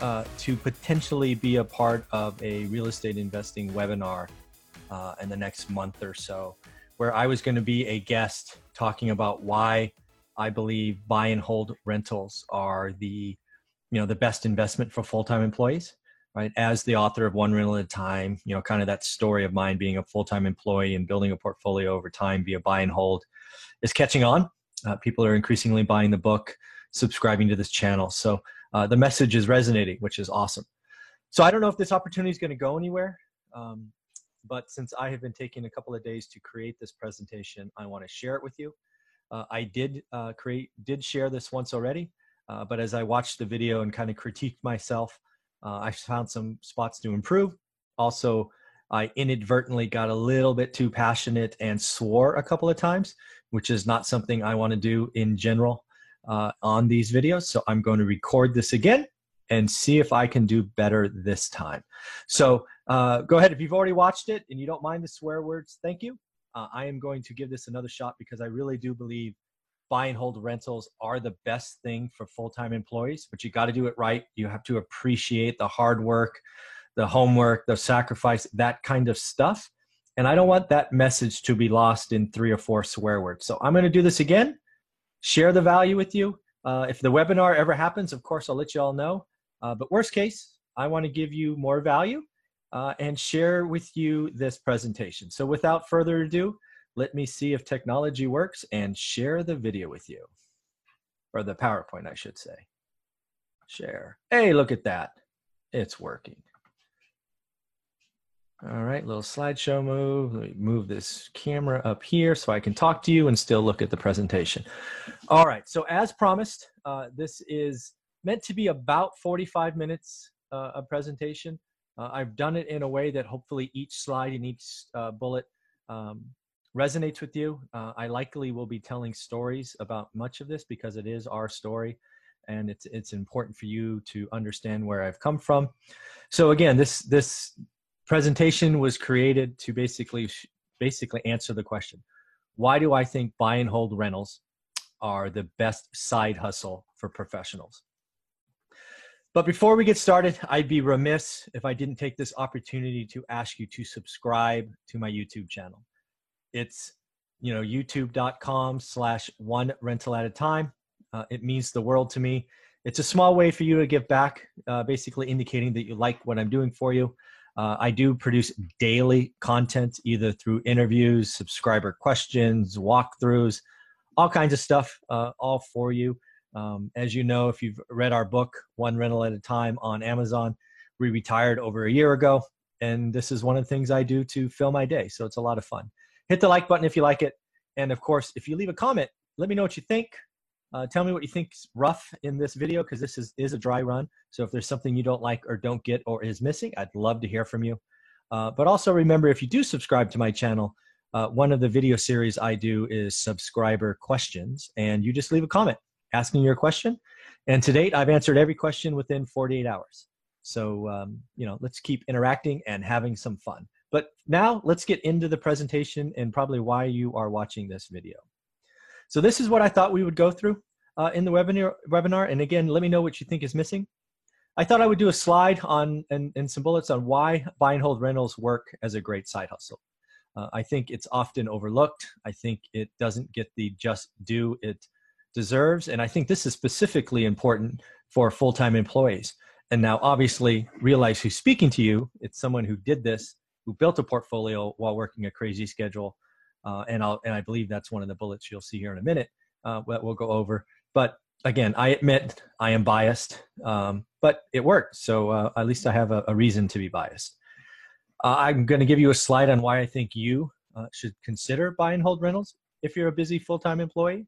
uh, to potentially be a part of a real estate investing webinar uh, in the next month or so, where I was going to be a guest talking about why I believe buy and hold rentals are the you know the best investment for full-time employees right? As the author of one rental at a time you know kind of that story of mine being a full-time employee and building a portfolio over time via buy and hold is catching on. Uh, people are increasingly buying the book subscribing to this channel. So uh, the message is resonating which is awesome. So i don't know if this opportunity is going to go anywhere um, but since i have been taking a couple of days to create this presentation i want to share it with you. Uh, i did uh, create did share this once already uh, but as i watched the video and kind of critiqued myself uh, I found some spots to improve. Also, I inadvertently got a little bit too passionate and swore a couple of times, which is not something I want to do in general uh, on these videos. So I'm going to record this again and see if I can do better this time. So uh, go ahead. If you've already watched it and you don't mind the swear words, thank you. Uh, I am going to give this another shot because I really do believe buy and hold rentals are the best thing for full-time employees but you got to do it right you have to appreciate the hard work the homework the sacrifice that kind of stuff and i don't want that message to be lost in three or four swear words so i'm going to do this again share the value with you uh, if the webinar ever happens of course i'll let you all know uh, but worst case i want to give you more value uh, and share with you this presentation so without further ado let me see if technology works and share the video with you. Or the PowerPoint, I should say. Share. Hey, look at that. It's working. All right, little slideshow move. Let me move this camera up here so I can talk to you and still look at the presentation. All right, so as promised, uh, this is meant to be about 45 minutes uh, of presentation. Uh, I've done it in a way that hopefully each slide and each uh, bullet um, resonates with you, uh, I likely will be telling stories about much of this because it is our story and it's it's important for you to understand where I've come from. So again, this this presentation was created to basically basically answer the question, why do I think buy and hold rentals are the best side hustle for professionals? But before we get started, I'd be remiss if I didn't take this opportunity to ask you to subscribe to my YouTube channel. It's you know youtube.com slash one rental at a time. Uh, it means the world to me. It's a small way for you to give back, uh, basically indicating that you like what I'm doing for you. Uh, I do produce daily content, either through interviews, subscriber questions, walkthroughs, all kinds of stuff, uh, all for you. Um, as you know, if you've read our book, One Rental at a Time on Amazon, we retired over a year ago. And this is one of the things I do to fill my day. So it's a lot of fun hit the like button if you like it. And of course, if you leave a comment, let me know what you think. Uh, tell me what you think's rough in this video because this is, is a dry run. So if there's something you don't like or don't get or is missing, I'd love to hear from you. Uh, but also remember, if you do subscribe to my channel, uh, one of the video series I do is subscriber questions, and you just leave a comment asking your question. And to date, I've answered every question within 48 hours. So, um, you know, let's keep interacting and having some fun. But now let's get into the presentation and probably why you are watching this video. So this is what I thought we would go through uh, in the webinar, webinar. And again, let me know what you think is missing. I thought I would do a slide on and, and some bullets on why buy and hold rentals work as a great side hustle. Uh, I think it's often overlooked. I think it doesn't get the just due it deserves. And I think this is specifically important for full-time employees. and now obviously realize who's speaking to you. It's someone who did this, who built a portfolio while working a crazy schedule. Uh, and I'll, and I believe that's one of the bullets you'll see here in a minute uh, that we'll go over. But again, I admit I am biased, um, but it worked. So uh, at least I have a, a reason to be biased. Uh, I'm going to give you a slide on why I think you uh, should consider buy and hold rentals if you're a busy full-time employee.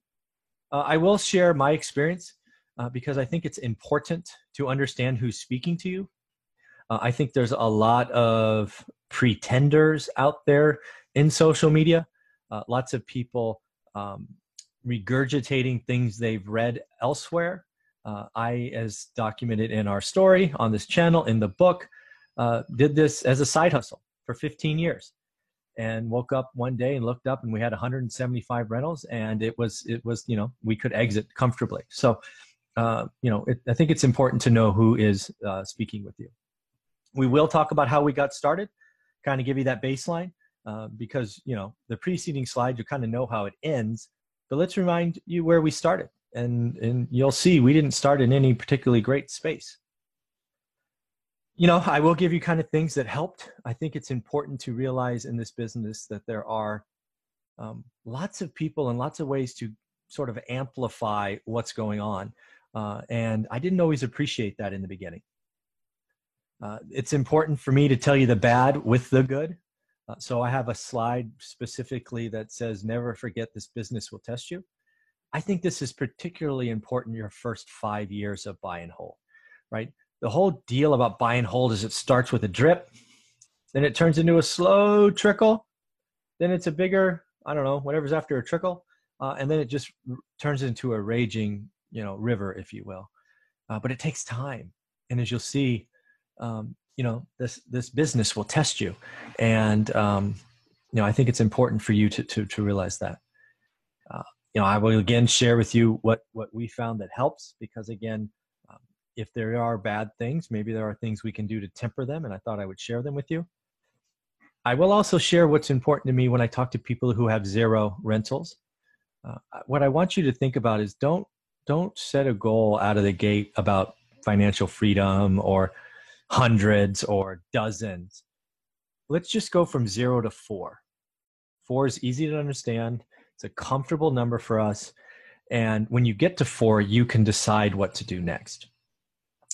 Uh, I will share my experience because I think it's important to understand who's speaking to you. I think there's a lot of pretenders out there in social media. Lots of people um, regurgitating things they've read elsewhere. Uh, I, as documented in our story on this channel, in the book, uh, did this as a side hustle for 15 years and woke up one day and looked up and we had 175 rentals and it was it was you know we could exit comfortably. So uh, you know it, i think it's important to know who is uh, speaking with you. We will talk about how we got started kind of give you that baseline uh, because you know the preceding slide you kind of know how it ends but let's remind you where we started. And, and you'll see we didn't start in any particularly great space. You know, I will give you kind of things that helped. I think it's important to realize in this business that there are um, lots of people and lots of ways to sort of amplify what's going on. Uh, and I didn't always appreciate that in the beginning. Uh, it's important for me to tell you the bad with the good. Uh, so I have a slide specifically that says, never forget this business will test you. I think this is particularly important your first five years of buy and hold, right? The whole deal about buy and hold is it starts with a drip, then it turns into a slow trickle, then it's a bigger, I don't know, whatever's after a trickle, uh, and then it just turns into a raging, you know, river, if you will. Uh, but it takes time, and as you'll see, um, you know this this business will test you. And um, you know i think it's important for you to to, to realize that. Uh, you know i will again share with you what what we found that helps because again um, if there are bad things maybe there are things we can do to temper them and i thought i would share them with you. I will also share what's important to me when i talk to people who have zero rentals. Uh, what i want you to think about is don't don't set a goal out of the gate about financial freedom or hundreds or dozens. Let's just go from zero to four. Four is easy to understand, it's a comfortable number for us. And when you get to four, you can decide what to do next.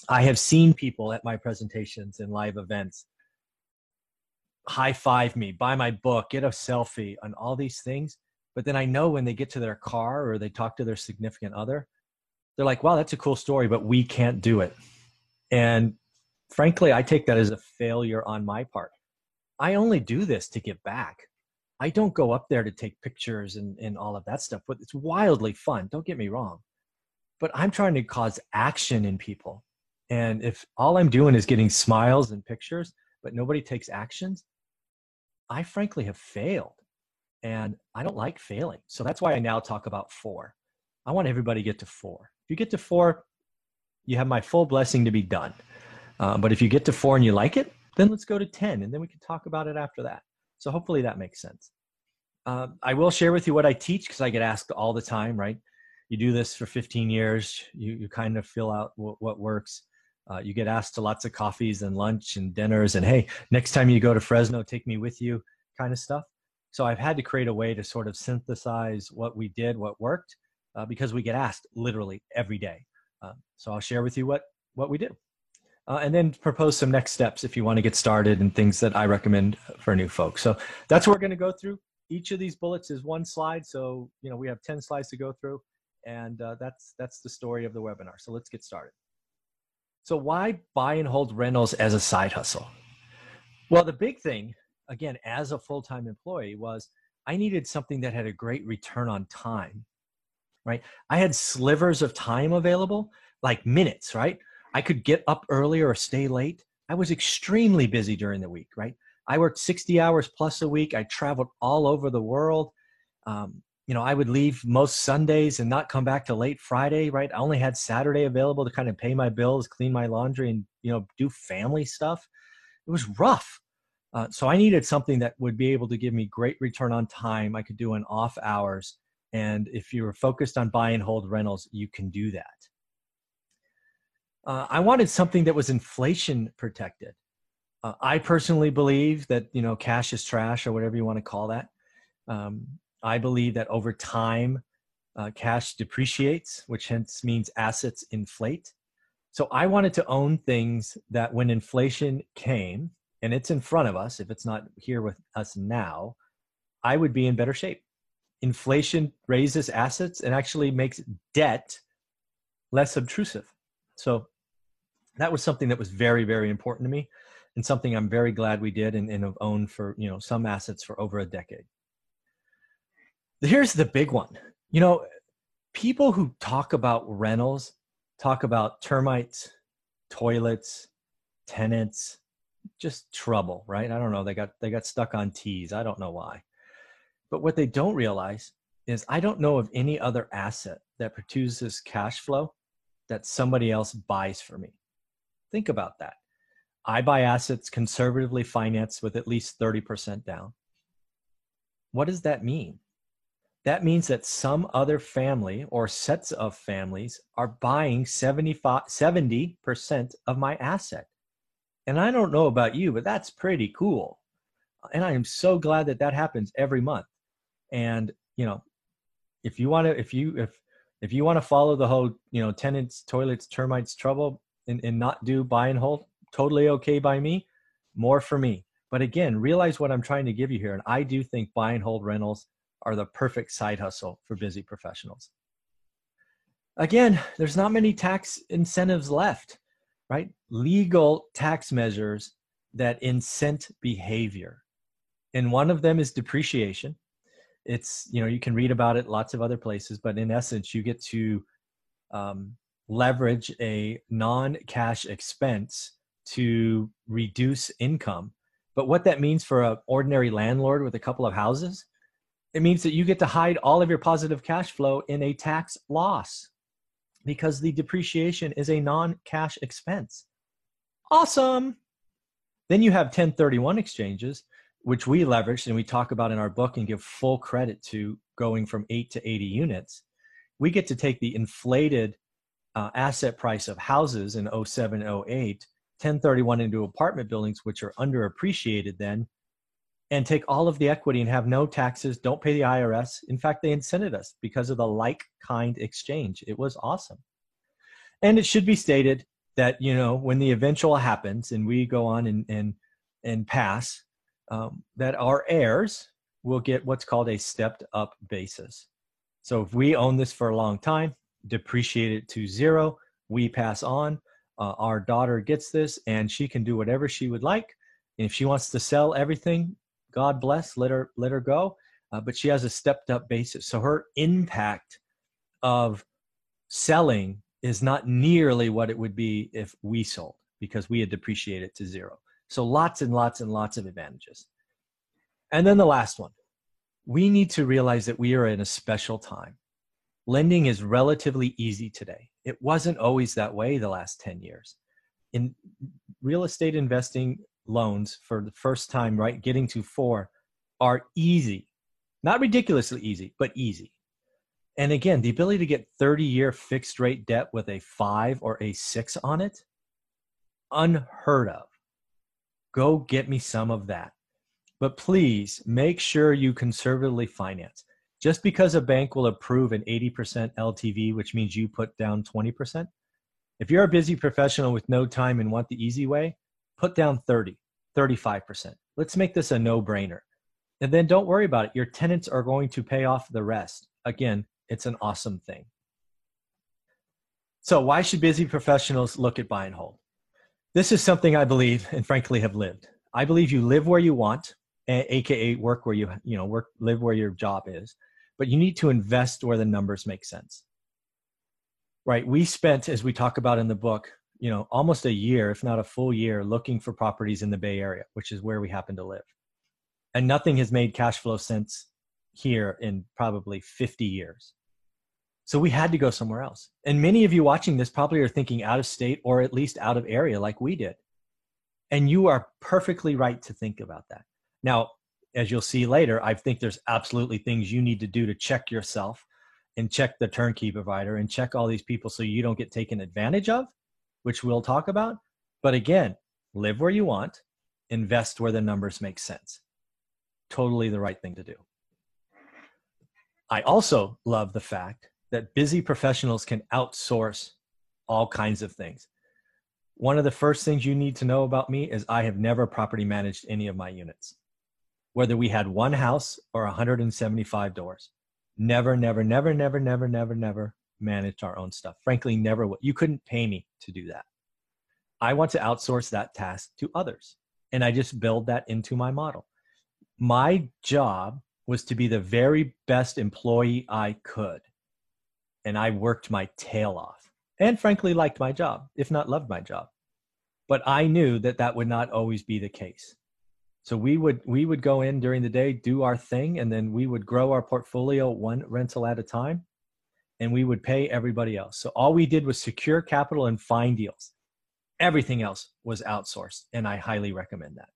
I have seen people at my presentations and live events high five me, buy my book, get a selfie, and all these things. But then I know when they get to their car or they talk to their significant other, they're like, wow, that's a cool story, but we can't do it. And frankly, I take that as a failure on my part. I only do this to give back. I don't go up there to take pictures and, and all of that stuff, but it's wildly fun. Don't get me wrong. But I'm trying to cause action in people. And if all I'm doing is getting smiles and pictures, but nobody takes actions, I frankly have failed. And I don't like failing. So that's why I now talk about four. I want everybody to get to four. If you get to four, you have my full blessing to be done. Uh, but if you get to four and you like it, then let's go to 10 and then we can talk about it after that. So hopefully that makes sense. Uh, I will share with you what I teach because I get asked all the time, right? You do this for 15 years, you, you kind of fill out what, what works. Uh, you get asked to lots of coffees and lunch and dinners and hey, next time you go to Fresno, take me with you kind of stuff. So I've had to create a way to sort of synthesize what we did, what worked, uh, because we get asked literally every day. Uh, so I'll share with you what what we do uh, and then propose some next steps if you want to get started and things that I recommend for new folks. So that's what we're going to go through. Each of these bullets is one slide, so you know we have ten slides to go through, and uh, that's that's the story of the webinar. So let's get started. So why buy and hold rentals as a side hustle? Well, the big thing, again, as a full-time employee, was I needed something that had a great return on time. Right, I had slivers of time available, like minutes. Right, I could get up earlier or stay late. I was extremely busy during the week, right? I worked 60 hours plus a week. I traveled all over the world. Um, you know, I would leave most Sundays and not come back to late Friday, right? I only had Saturday available to kind of pay my bills, clean my laundry, and, you know, do family stuff. It was rough. Uh, so I needed something that would be able to give me great return on time. I could do in off hours. And if you were focused on buy and hold rentals, you can do that Uh, I wanted something that was inflation protected. Uh, I personally believe that you know cash is trash or whatever you want to call that. Um, I believe that over time, uh, cash depreciates, which hence means assets inflate. So I wanted to own things that when inflation came, and it's in front of us, if it's not here with us now, I would be in better shape. Inflation raises assets and actually makes debt less obtrusive. So that was something that was very, very important to me and something I'm very glad we did and, and have owned for, you know, some assets for over a decade. Here's the big one. You know, people who talk about rentals talk about termites, toilets, tenants, just trouble, right? I don't know. They got they got stuck on T's. I don't know why. But what they don't realize is I don't know of any other asset that produces cash flow that somebody else buys for me. Think about that. I buy assets conservatively financed with at least 30% down. What does that mean? That means that some other family or sets of families are buying 75, 70% of my asset. And I don't know about you, but that's pretty cool. And I am so glad that that happens every month. And, you know, if you want to, if you, if, if you want to follow the whole, you know, tenants, toilets, termites, trouble and, and not do buy and hold, totally okay by me, more for me. But again, realize what I'm trying to give you here. And I do think buy and hold rentals are the perfect side hustle for busy professionals. Again, there's not many tax incentives left, right? Legal tax measures that incent behavior. And one of them is depreciation. It's, you know, you can read about it lots of other places, but in essence, you get to um, leverage a non cash expense to reduce income. But what that means for an ordinary landlord with a couple of houses, it means that you get to hide all of your positive cash flow in a tax loss because the depreciation is a non cash expense. Awesome. Then you have 1031 exchanges, which we leveraged and we talk about in our book and give full credit to going from 8 to 80 units. We get to take the inflated uh, asset price of houses in 07, 08 1031 into apartment buildings, which are underappreciated then, and take all of the equity and have no taxes, don't pay the IRS. In fact, they incented us because of the like kind exchange. It was awesome. And it should be stated that, you know, when the eventual happens and we go on and, and, and pass, um, that our heirs will get what's called a stepped up basis. So if we own this for a long time, depreciate it to zero, we pass on, uh, our daughter gets this and she can do whatever she would like. And if she wants to sell everything, God bless, let her let her go. Uh, but she has a stepped up basis, so her impact of selling is not nearly what it would be if we sold because we had depreciated to zero. So lots and lots and lots of advantages. And then the last one, we need to realize that we are in a special time. Lending is relatively easy today. It wasn't always that way the last 10 years. In real estate investing loans for the first time, right, getting to four are easy. Not ridiculously easy, but easy. And again, the ability to get 30 year fixed rate debt with a five or a six on it, unheard of. Go get me some of that. But please make sure you conservatively finance. Just because a bank will approve an 80% LTV, which means you put down 20%, if you're a busy professional with no time and want the easy way, put down 30, 35%. Let's make this a no brainer. And then don't worry about it. Your tenants are going to pay off the rest. Again, it's an awesome thing. So, why should busy professionals look at buy and hold? This is something I believe and frankly have lived. I believe you live where you want, aka work where you, you know, work live where your job is, but you need to invest where the numbers make sense. Right? We spent as we talk about in the book, you know, almost a year, if not a full year looking for properties in the Bay Area, which is where we happen to live. And nothing has made cash flow sense here in probably 50 years. So we had to go somewhere else. And many of you watching this probably are thinking out of state or at least out of area like we did. And you are perfectly right to think about that. Now, as you'll see later, I think there's absolutely things you need to do to check yourself and check the turnkey provider and check all these people so you don't get taken advantage of. which we'll talk about. But again, live where you want, invest where the numbers make sense. Totally the right thing to do. I also love the fact that busy professionals can outsource all kinds of things. One of the first things you need to know about me is I have never property managed any of my units, whether we had one house or 175 doors. Never, never, never, never, never, never, never managed our own stuff. Frankly, never. You couldn't pay me to do that. I want to outsource that task to others. And I just build that into my model. My job was to be the very best employee I could. And I worked my tail off and frankly liked my job, if not loved my job. But I knew that that would not always be the case. So we would we would go in during the day, do our thing, and then we would grow our portfolio one rental at a time, and we would pay everybody else. So all we did was secure capital and find deals. Everything else was outsourced, and I highly recommend that.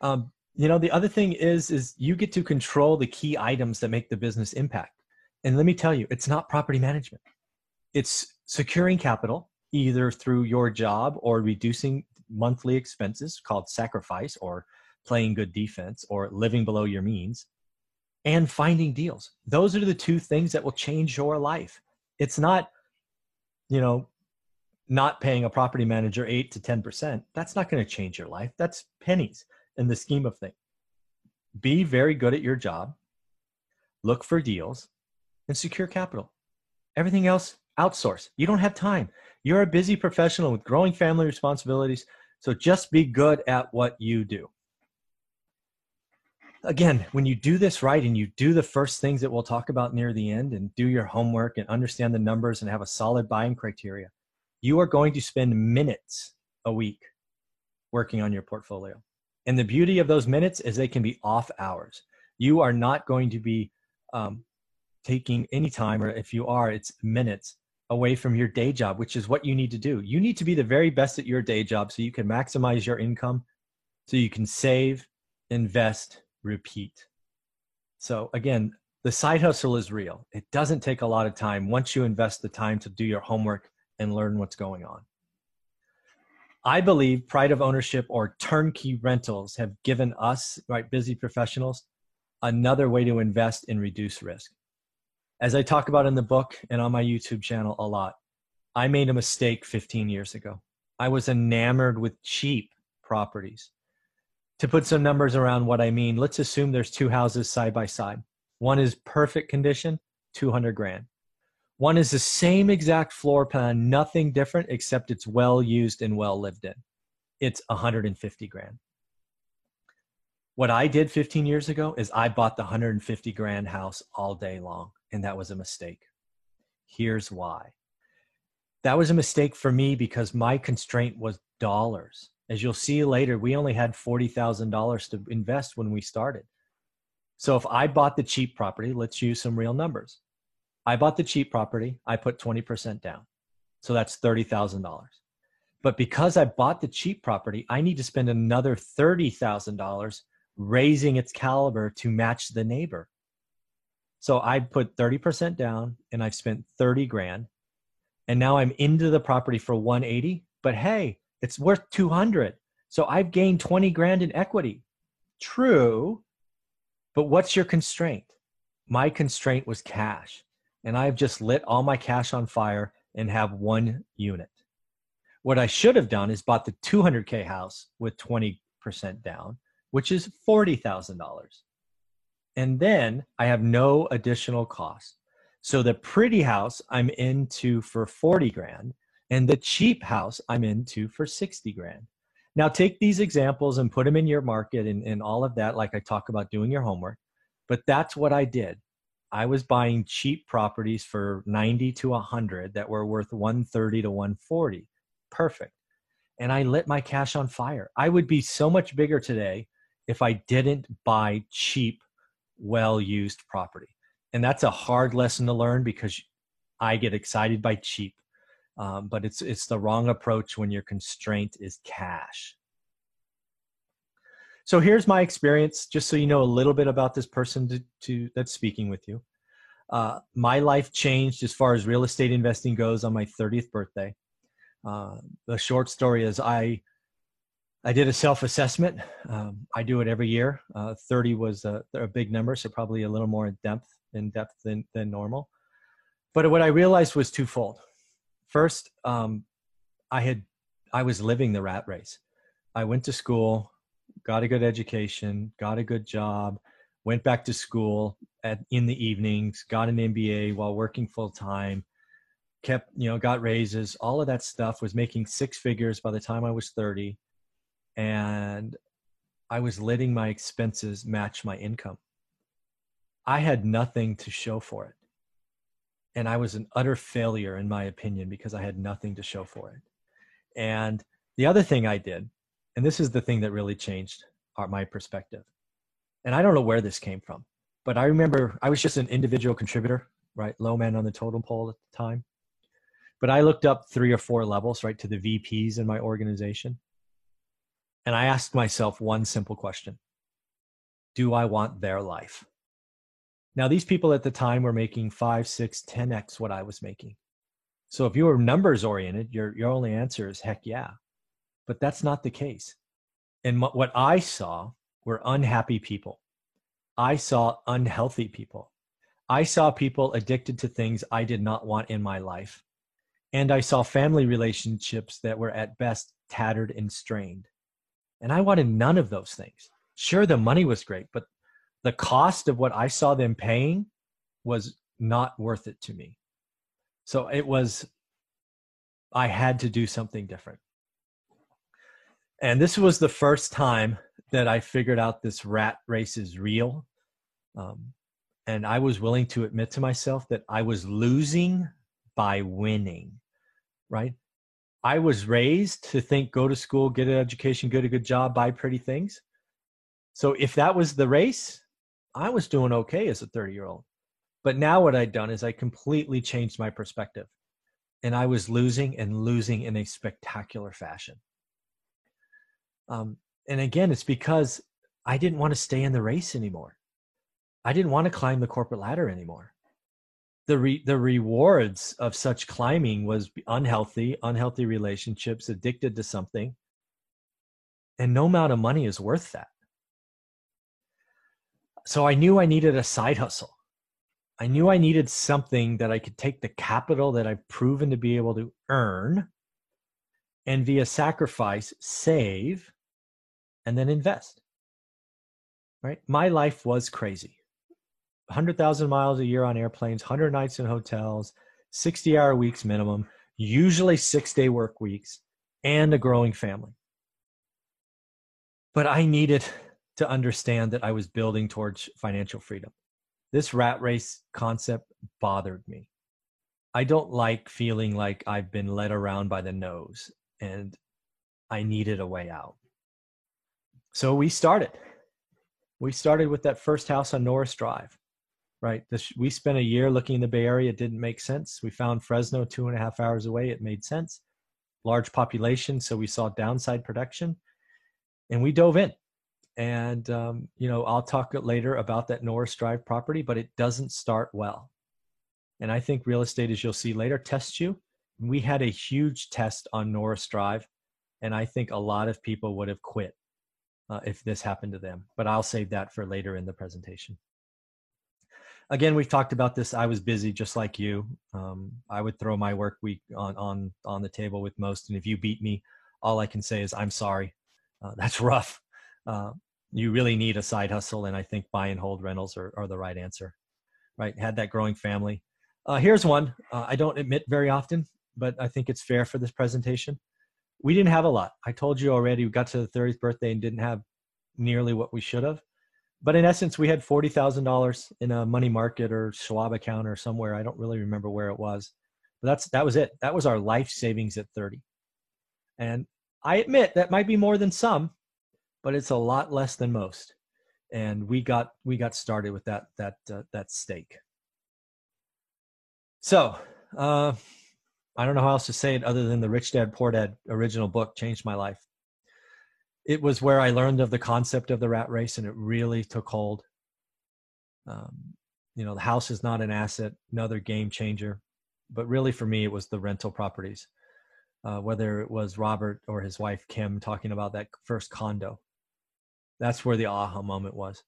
Um, you know, the other thing is is you get to control the key items that make the business impact. And let me tell you, it's not property management. It's securing capital either through your job or reducing monthly expenses called sacrifice or playing good defense or living below your means and finding deals. Those are the two things that will change your life. It's not, you know, not paying a property manager 8 to 10%. That's not going to change your life. That's pennies in the scheme of things. Be very good at your job, look for deals, and secure capital. Everything else, outsource. You don't have time. You're a busy professional with growing family responsibilities, so just be good at what you do. Again, when you do this right and you do the first things that we'll talk about near the end and do your homework and understand the numbers and have a solid buying criteria, you are going to spend minutes a week working on your portfolio. And the beauty of those minutes is they can be off hours. You are not going to be um, taking any time, or if you are, it's minutes away from your day job, which is what you need to do. You need to be the very best at your day job so you can maximize your income, so you can save, invest, repeat. So, again, the side hustle is real. It doesn't take a lot of time once you invest the time to do your homework and learn what's going on. I believe pride of ownership or turnkey rentals have given us, right, busy professionals, another way to invest and reduce risk as I talk about in the book and on my YouTube channel a lot, I made a mistake 15 years ago. I was enamored with cheap properties. To put some numbers around what I mean, let's assume there's two houses side by side. One is perfect condition, 200 grand. One is the same exact floor plan, nothing different except it's well used and well lived in. It's 150 grand. What I did 15 years ago is I bought the 150 grand house all day long and that was a mistake. Here's why. That was a mistake for me because my constraint was dollars. As you'll see later, we only had $40,000 to invest when we started. So if I bought the cheap property, let's use some real numbers. I bought the cheap property, I put 20% down. So that's $30,000. But because I bought the cheap property, I need to spend another $30,000 raising its caliber to match the neighbor. So I put 30% down and I've spent 30 grand. And now I'm into the property for 180, but hey, it's worth 200. So I've gained 20 grand in equity. True. But what's your constraint? My constraint was cash. And I've just lit all my cash on fire and have one unit. What I should have done is bought the 200K house with 20% down, which is $40,000 and then I have no additional cost. So the pretty house I'm into for 40 grand and the cheap house I'm into for 60 grand. Now take these examples and put them in your market and, and all of that, like I talk about doing your homework. But that's what I did. I was buying cheap properties for 90 to 100 that were worth 130 to 140. Perfect. And I lit my cash on fire. I would be so much bigger today if I didn't buy cheap well used property. And that's a hard lesson to learn because I get excited by cheap. Um, but it's it's the wrong approach when your constraint is cash. So here's my experience, just so you know a little bit about this person to, to that's speaking with you. Uh, my life changed as far as real estate investing goes on my 30th birthday. Uh, the short story is I I did a self assessment. Um, I do it every year. Uh, 30 was a, a, big number, so probably a little more in depth in depth than than normal. But what I realized was twofold. First, um, I had I was living the rat race. I went to school, got a good education, got a good job, went back to school at in the evenings, got an MBA while working full time, kept, you know, got raises, all of that stuff was making six figures by the time I was 30 and I was letting my expenses match my income. I had nothing to show for it. And I was an utter failure in my opinion because I had nothing to show for it. And the other thing I did, and this is the thing that really changed my perspective. And I don't know where this came from, but I remember I was just an individual contributor, right? Low man on the totem pole at the time. But I looked up three or four levels, right, to the VPs in my organization. And I asked myself one simple question Do I want their life? Now, these people at the time were making five, six, 10x what I was making. So if you were numbers oriented, your, your only answer is heck yeah. But that's not the case. And what I saw were unhappy people. I saw unhealthy people. I saw people addicted to things I did not want in my life. And I saw family relationships that were at best tattered and strained. And I wanted none of those things. Sure, the money was great, but the cost of what I saw them paying was not worth it to me. So it was, I had to do something different. And this was the first time that I figured out this rat race is real. Um, and I was willing to admit to myself that I was losing by winning, right? I was raised to think go to school, get an education, get a good job, buy pretty things. So if that was the race, I was doing okay as a 30 year old. But now what I'd done is I completely changed my perspective. And I was losing and losing in a spectacular fashion. Um, and again, it's because I didn't want to stay in the race anymore. I didn't want to climb the corporate ladder anymore the re- the rewards of such climbing was unhealthy unhealthy relationships addicted to something. And no amount of money is worth that. So i knew i needed a side hustle. I knew i needed something that i could take the capital that i've proven to be able to earn and via sacrifice save and then invest. Right? My life was crazy 100,000 miles a year on airplanes, 100 nights in hotels, 60 hour weeks minimum, usually six day work weeks, and a growing family. But I needed to understand that I was building towards financial freedom. This rat race concept bothered me. I don't like feeling like I've been led around by the nose and I needed a way out. So we started. We started with that first house on Norris Drive right? This, we spent a year looking in the Bay Area. It didn't make sense. We found Fresno two and a half hours away. It made sense. Large population, so we saw downside production, and we dove in. And um, you know, I'll talk later about that Norris Drive property, but it doesn't start well. And I think real estate, as you'll see later, tests you. We had a huge test on Norris Drive, and I think a lot of people would have quit uh, if this happened to them. But I'll save that for later in the presentation again, we've talked about this. I was busy just like you. Um, I would throw my work week on on on the table with most, and if you beat me, all I can say is I'm sorry. Uh, that's rough. Uh, you really need a side hustle, and I think buy and hold rentals are, are the right answer. Right? Had that growing family. Uh, here's one uh, I don't admit very often, but I think it's fair for this presentation. We didn't have a lot. I told you already. We got to the 30th birthday and didn't have nearly what we should have but in essence, we had forty thousand dollars in a money market or Schwab account or somewhere. I don't really remember where it was. But that's that was it. That was our life savings at thirty. And I admit that might be more than some, but it's a lot less than most. And we got we got started with that that uh, that stake. So uh, I don't know how else to say it other than the Rich Dad Poor Dad original book changed my life it was where I learned of the concept of the rat race, and it really took hold. Um, you know the house is not an asset another game changer but really for me it was the rental properties uh, whether it was robert or his wife kim talking about that first condo. That's where the aha moment was.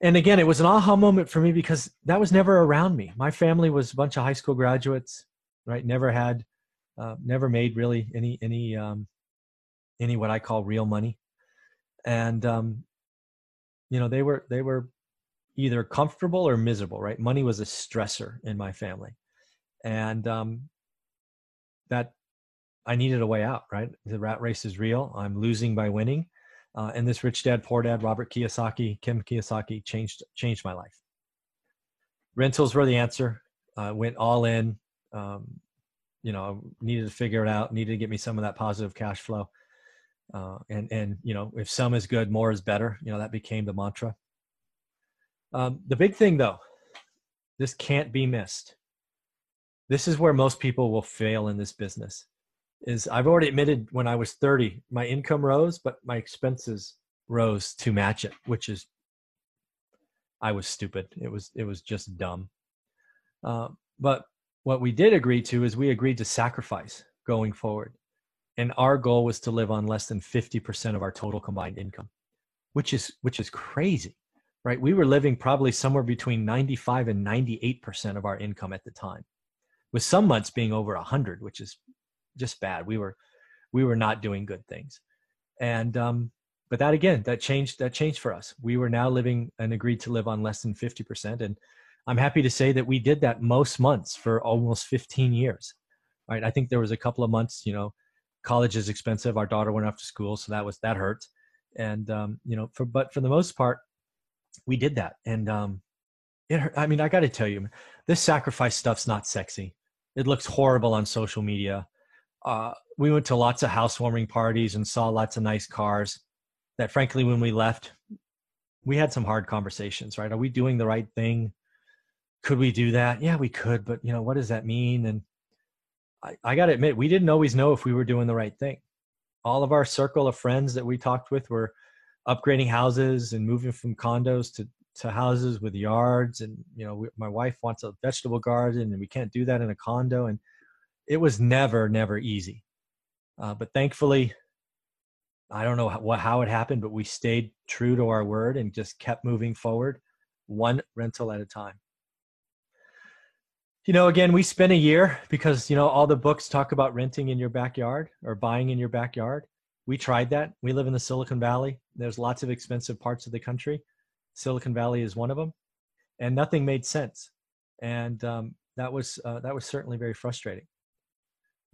And again it was an aha moment for me because that was never around me. My family was a bunch of high school graduates right? Never had uh, never made really any any um, any what i call real money. And um, you know they were they were either comfortable or miserable right? Money was a stressor in my family. And um, that i needed a way out right? The rat race is real. I'm losing by winning. Uh, and this rich dad poor dad robert kiyosaki kim kiyosaki changed changed my life. Rentals were the answer. Uh, went all in. Um, you know needed to figure it out needed to get me some of that positive cash flow uh, and and you know if some is good more is better you know that became the mantra. Um, the big thing though this can't be missed. This is where most people will fail in this business is i've already admitted when i was 30 my income rose but my expenses rose to match it which is i was stupid. It was it was just dumb. Uh, but what we did agree to is we agreed to sacrifice going forward and our goal was to live on less than 50% of our total combined income which is which is crazy right? We were living probably somewhere between 95 and 98% of our income at the time with some months being over 100 which is just bad. We were we were not doing good things. And um but that again that changed that changed for us. We were now living and agreed to live on less than 50% and i'm happy to say that we did that most months for almost 15 years right? I think there was a couple of months you know college is expensive. Our daughter went off to school, so that was that hurt. And um, you know, for but for the most part, we did that. And um, it. I mean, I got to tell you, this sacrifice stuff's not sexy. It looks horrible on social media. Uh, we went to lots of housewarming parties and saw lots of nice cars. That frankly, when we left, we had some hard conversations. Right? Are we doing the right thing? Could we do that? Yeah, we could, but you know, what does that mean? And I, I got to admit, we didn't always know if we were doing the right thing. All of our circle of friends that we talked with were upgrading houses and moving from condos to, to houses with yards. And, you know, we, my wife wants a vegetable garden and we can't do that in a condo. And it was never, never easy. Uh, but thankfully, I don't know how, how it happened, but we stayed true to our word and just kept moving forward one rental at a time you know again we spent a year because you know all the books talk about renting in your backyard or buying in your backyard. We tried that. We live in the silicon valley. There's lots of expensive parts of the country. Silicon valley is one of them and nothing made sense. And um, that was uh, that was certainly very frustrating.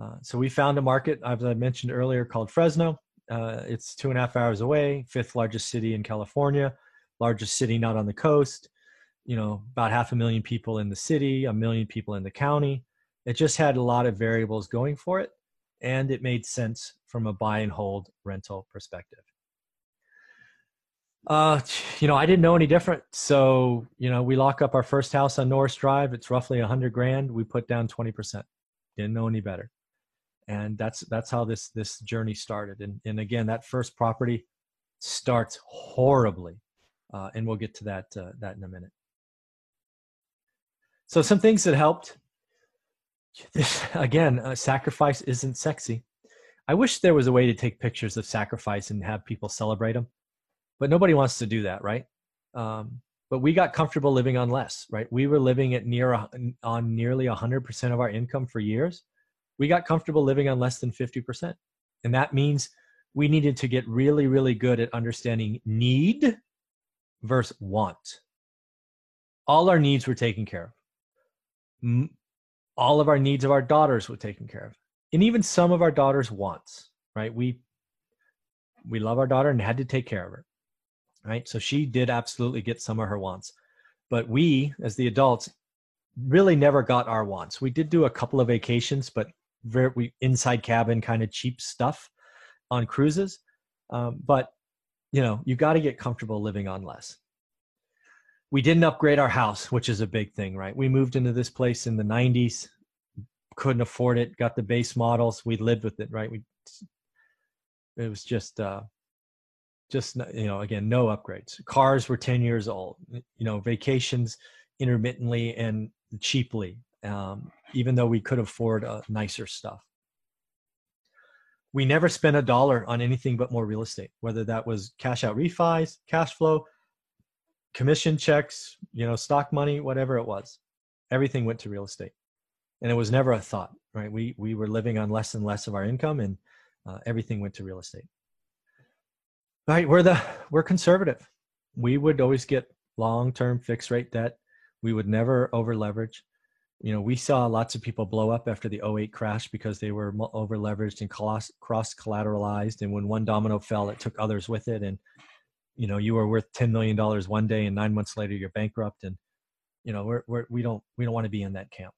Uh, so we found a market as i mentioned earlier called fresno. Uh, it's two and a half hours away fifth largest city in california largest city not on the coast you know about half a million people in the city a million people in the county. It just had a lot of variables going for it and it made sense from a buy and hold rental perspective. Uh you know i didn't know any different. So you know we lock up our first house on norris drive. It's roughly 100 grand. We put down 20% didn't know any better. And that's that's how this this journey started. And and again that first property starts horribly. Uh, and we'll get to that uh, that in a minute so some things that helped. This, again, uh, sacrifice isn't sexy. I wish there was a way to take pictures of sacrifice and have people celebrate them, but nobody wants to do that, right? Um, but we got comfortable living on less, right? We were living at near on nearly 100% of our income for years. We got comfortable living on less than 50%. And that means we needed to get really, really good at understanding need versus want. All our needs were taken care of all of our needs of our daughters were taken care of. And even some of our daughters wants right? We we love our daughter and had to take care of her right? So she did absolutely get some of her wants. But we as the adults really never got our wants. We did do a couple of vacations but very we inside cabin kind of cheap stuff on cruises. Um, but you know you got to get comfortable living on less we didn't upgrade our house, which is a big thing, right? We moved into this place in the 90s, couldn't afford it, got the base models, we lived with it, right? We it was just uh just you know again no upgrades cars were 10 years old you know vacations intermittently and cheaply, um, even though we could afford uh, nicer stuff. We never spent a dollar on anything but more real estate, whether that was cash out refis, cash flow, commission checks, you know, stock money, whatever it was. Everything went to real estate. And it was never a thought, right? We, we were living on less and less of our income and uh, everything went to real estate. Right. We're the, we're conservative. We would always get long-term fixed rate debt. We would never over leverage. You know, we saw lots of people blow up after the 08 crash because they were over leveraged and cross collateralized. And when one domino fell, it took others with it. And you know you were worth 10 million dollars one day and nine months later you're bankrupt and you know we're, we're we don't we don't want to be in that camp.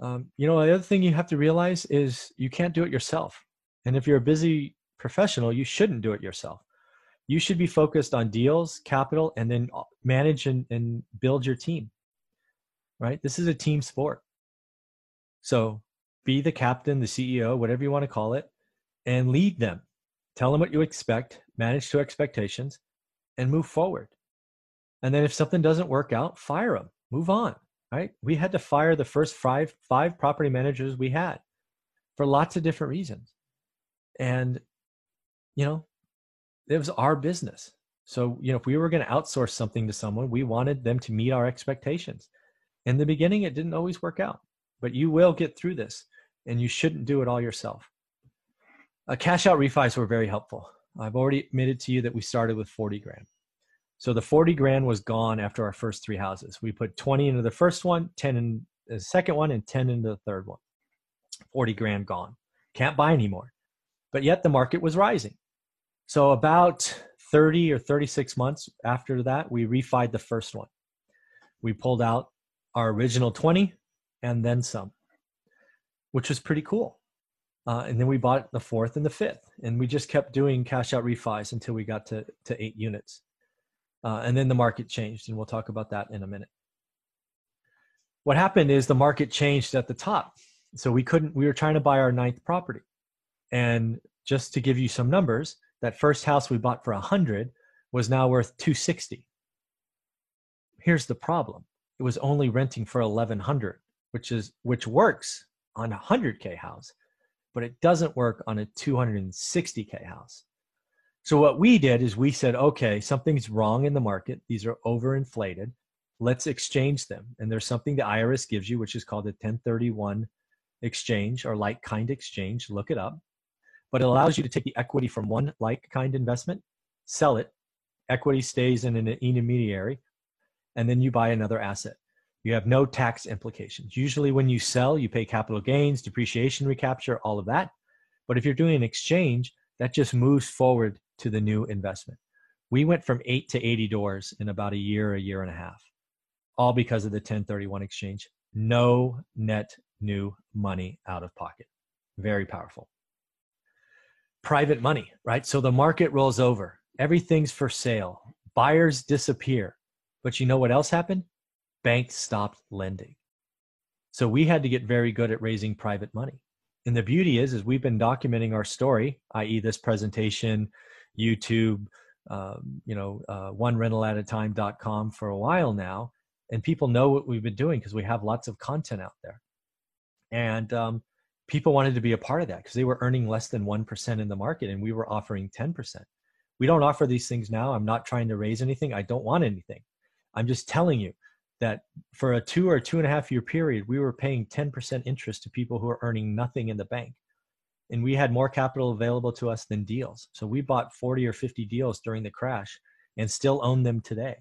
Um, you know the other thing you have to realize is you can't do it yourself. And if you're a busy professional you shouldn't do it yourself. You should be focused on deals capital and then uh, manage and, and build your team right? This is a team sport. So be the captain the ceo whatever you want to call it and lead them tell them what you expect, manage to expectations, and move forward. And then if something doesn't work out, fire them, move on. Right? We had to fire the first five five property managers we had for lots of different reasons. And you know, it was our business. So, you know, if we were going to outsource something to someone, we wanted them to meet our expectations. In the beginning, it didn't always work out, but you will get through this and you shouldn't do it all yourself. Uh, cash out refis were very helpful. I've already admitted to you that we started with 40 grand. So the 40 grand was gone after our first three houses. We put 20 into the first one, 10 in the second one, and 10 into the third one. 40 grand gone. Can't buy anymore. But yet the market was rising. So about 30 or 36 months after that, we refied the first one. We pulled out our original 20 and then some, which was pretty cool. Uh, and then we bought the fourth and the fifth, and we just kept doing cash out refis until we got to, to eight units. Uh, and then the market changed, and we'll talk about that in a minute. What happened is the market changed at the top. So we couldn't, we were trying to buy our ninth property. And just to give you some numbers, that first house we bought for 100 was now worth 260. Here's the problem. It was only renting for 1100, which is which works on a 100k house but it doesn't work on a 260K house. So what we did is we said, okay, something's wrong in the market. These are overinflated. Let's exchange them. And there's something the IRS gives you, which is called a 1031 exchange or like kind exchange. Look it up. But it allows you to take the equity from one like kind investment, sell it, equity stays in an intermediary, and then you buy another asset. You have no tax implications. Usually, when you sell, you pay capital gains, depreciation recapture, all of that. But if you're doing an exchange, that just moves forward to the new investment. We went from eight to 80 doors in about a year, a year and a half, all because of the 1031 exchange. No net new money out of pocket. Very powerful. Private money, right? So the market rolls over, everything's for sale, buyers disappear. But you know what else happened? Banks stopped lending. So we had to get very good at raising private money. And the beauty is, is we've been documenting our story, i.e., this presentation, YouTube, um, you know, uh, one rental at a time.com for a while now. And people know what we've been doing because we have lots of content out there. And um, people wanted to be a part of that because they were earning less than 1% in the market and we were offering 10%. We don't offer these things now. I'm not trying to raise anything. I don't want anything. I'm just telling you that for a two or two and a half year period, we were paying 10% interest to people who are earning nothing in the bank. And we had more capital available to us than deals. So we bought 40 or 50 deals during the crash and still own them today.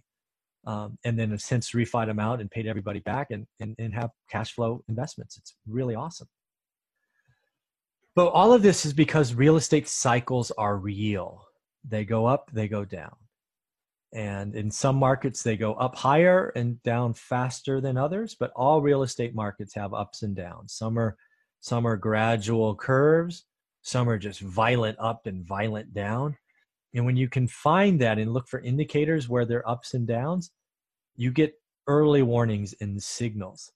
Um, and then have since refied them out and paid everybody back and, and, and have cash flow investments. It's really awesome. But all of this is because real estate cycles are real. They go up, they go down. And in some markets, they go up higher and down faster than others, but all real estate markets have ups and downs. Some are, some are gradual curves, some are just violent up and violent down. And when you can find that and look for indicators where there are ups and downs, you get early warnings and signals.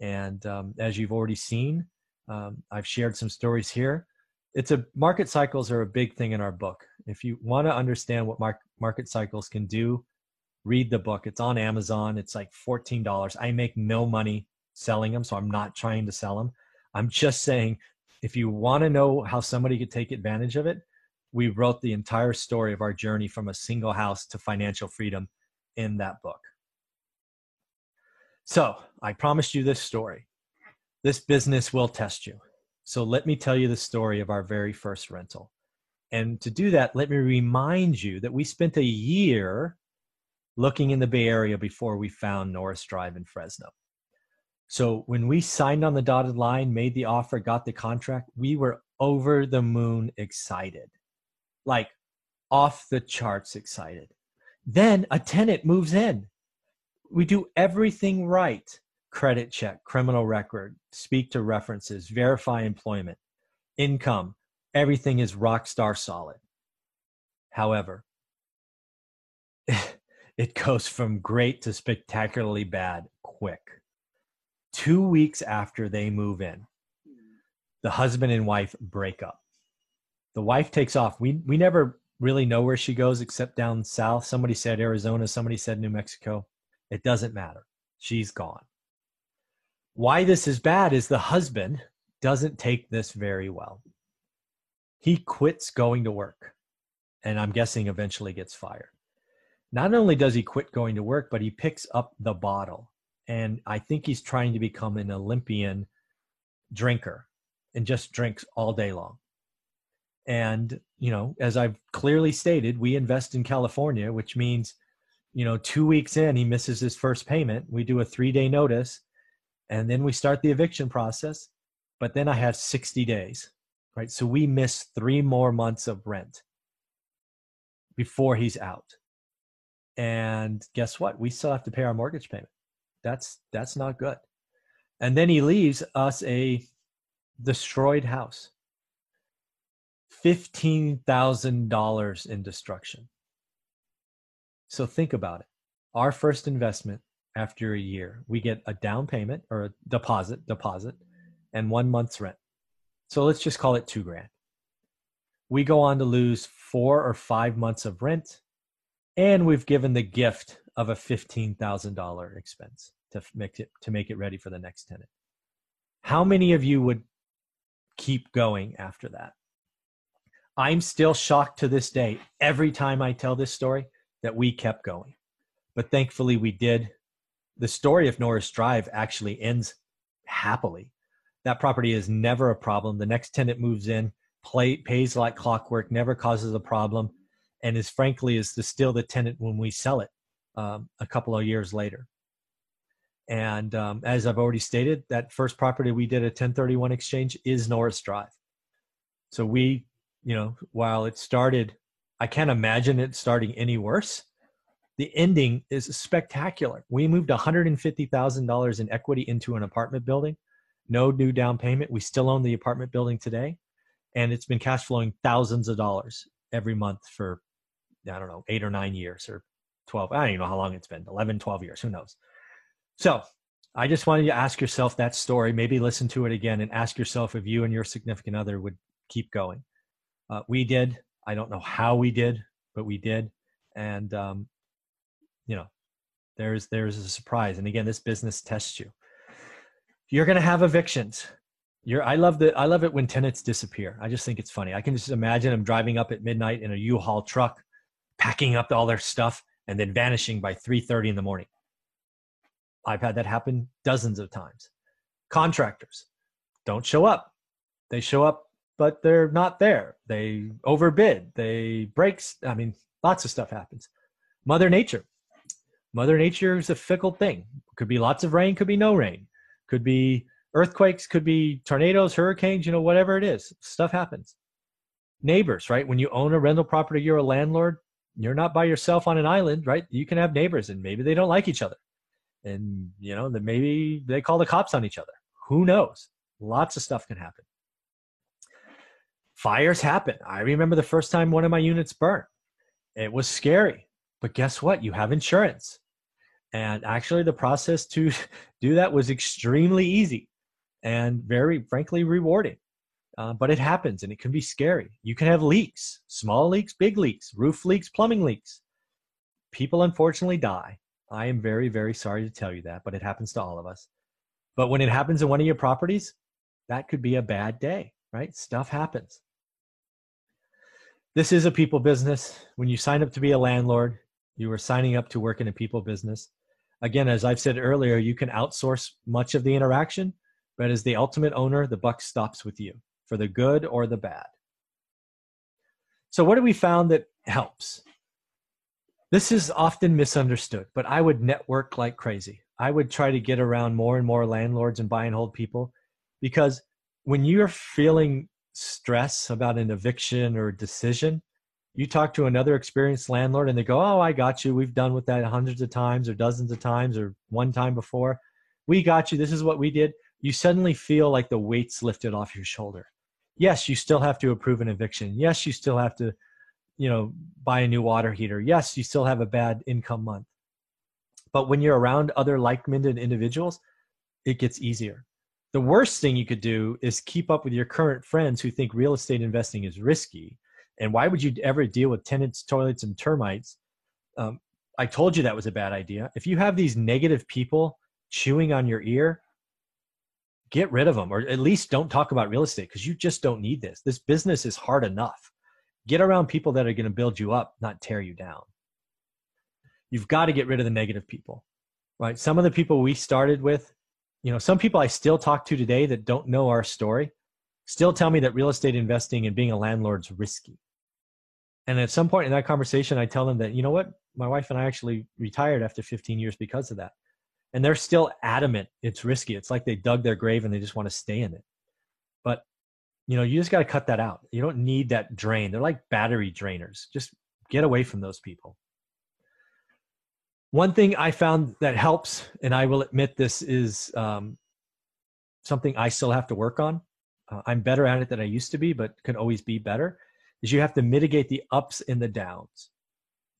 And um, as you've already seen, um, I've shared some stories here it's a market cycles are a big thing in our book. If you want to understand what mar- market cycles can do, read the book. It's on Amazon. It's like $14. I make no money selling them, so I'm not trying to sell them. I'm just saying if you want to know how somebody could take advantage of it, we wrote the entire story of our journey from a single house to financial freedom in that book. So I promised you this story. This business will test you. So let me tell you the story of our very first rental. And to do that, let me remind you that we spent a year looking in the Bay Area before we found Norris Drive in Fresno. So when we signed on the dotted line, made the offer, got the contract, we were over the moon excited. Like off the charts excited. Then a tenant moves in. We do everything right credit check, criminal record, speak to references, verify employment, income. Everything is rock star solid. However, it goes from great to spectacularly bad quick. Two weeks after they move in, the husband and wife break up. The wife takes off. We, we never really know where she goes except down south. Somebody said Arizona, somebody said New Mexico. It doesn't matter. She's gone. Why this is bad is the husband doesn't take this very well. He quits going to work and I'm guessing eventually gets fired. Not only does he quit going to work, but he picks up the bottle. And I think he's trying to become an Olympian drinker and just drinks all day long. And, you know, as I've clearly stated, we invest in California, which means, you know, two weeks in, he misses his first payment. We do a three day notice and then we start the eviction process. But then I have 60 days, right? So we miss three more months of rent before he's out. And guess what? We still have to pay our mortgage payment. That's that's not good. And then he leaves us a destroyed house. $15,000 in destruction. So think about it. Our first investment after a year, we get a down payment or a deposit, deposit, and one month's rent. So let's just call it two grand. We go on to lose four or five months of rent, and we've given the gift of a $15,000 expense to make it to make it ready for the next tenant. How many of you would keep going after that? I'm still shocked to this day every time I tell this story that we kept going. But thankfully we did. The story of Norris Drive actually ends happily. That property is never a problem. The next tenant moves in, play, pays like clockwork, never causes a problem, and is frankly is the, still the tenant when we sell it um, a couple of years later. And um, as I've already stated, that first property we did a 1031 exchange is Norris Drive. So we you know, while it started, I can't imagine it starting any worse. The ending is spectacular. We moved $150,000 in equity into an apartment building, no new down payment. We still own the apartment building today, and it's been cash flowing thousands of dollars every month for, I don't know, eight or nine years or 12. I don't even know how long it's been 11, 12 years. Who knows? So I just wanted to ask yourself that story, maybe listen to it again and ask yourself if you and your significant other would keep going. Uh, we did. I don't know how we did, but we did. And um, you know, there's there's a surprise. And again, this business tests you. You're going to have evictions. You're, I love the I love it when tenants disappear. I just think it's funny. I can just imagine them driving up at midnight in a U-Haul truck, packing up all their stuff, and then vanishing by 3:30 in the morning. I've had that happen dozens of times. Contractors don't show up. They show up but they're not there. They overbid. They breaks. I mean, lots of stuff happens. Mother Nature. Mother Nature is a fickle thing. Could be lots of rain. Could be no rain. Could be earthquakes. Could be tornadoes, hurricanes. You know, whatever it is, stuff happens. Neighbors, right? When you own a rental property, you're a landlord. You're not by yourself on an island, right? You can have neighbors, and maybe they don't like each other, and you know that maybe they call the cops on each other. Who knows? Lots of stuff can happen fires happen. I remember the first time one of my units burned. It was scary, but guess what? You have insurance. And actually, the process to do that was extremely easy and very, frankly, rewarding. Uh, but it happens and it can be scary. You can have leaks, small leaks, big leaks, roof leaks, plumbing leaks. people unfortunately die. I am very, very sorry to tell you that, but it happens to all of us. But when it happens in one of your properties, that could be a bad day, right? Stuff happens. This is a people business. When you sign up to be a landlord, you are signing up to work in a people business. Again, as I've said earlier, you can outsource much of the interaction, but as the ultimate owner, the buck stops with you for the good or the bad. So, what have we found that helps? This is often misunderstood, but I would network like crazy. I would try to get around more and more landlords and buy and hold people because when you're feeling stress about an eviction or decision, you talk to another experienced landlord and they go, Oh, I got you. We've done with that hundreds of times or dozens of times or one time before. We got you. This is what we did. You suddenly feel like the weight's lifted off your shoulder. Yes, you still have to approve an eviction. Yes, you still have to, you know, buy a new water heater. Yes, you still have a bad income month. But when you're around other like minded individuals, it gets easier. The worst thing you could do is keep up with your current friends who think real estate investing is risky. And why would you ever deal with tenants, toilets, and termites? Um, I told you that was a bad idea. If you have these negative people chewing on your ear, get rid of them or at least don't talk about real estate because you just don't need this. This business is hard enough. Get around people that are going to build you up, not tear you down. You've got to get rid of the negative people, right? Some of the people we started with, you know some people i still talk to today that don't know our story still tell me that real estate investing and being a landlord's risky and at some point in that conversation i tell them that you know what? My wife and i actually retired after 15 years because of that. And they're still adamant it's risky. It's like they dug their grave and they just want to stay in it. But you know you just got to cut that out. You don't need that drain. They're like battery drainers. Just get away from those people. One thing I found that helps, and I will admit this is um, something I still have to work on. Uh, I'm better at it than I used to be, but can always be better. Is you have to mitigate the ups and the downs.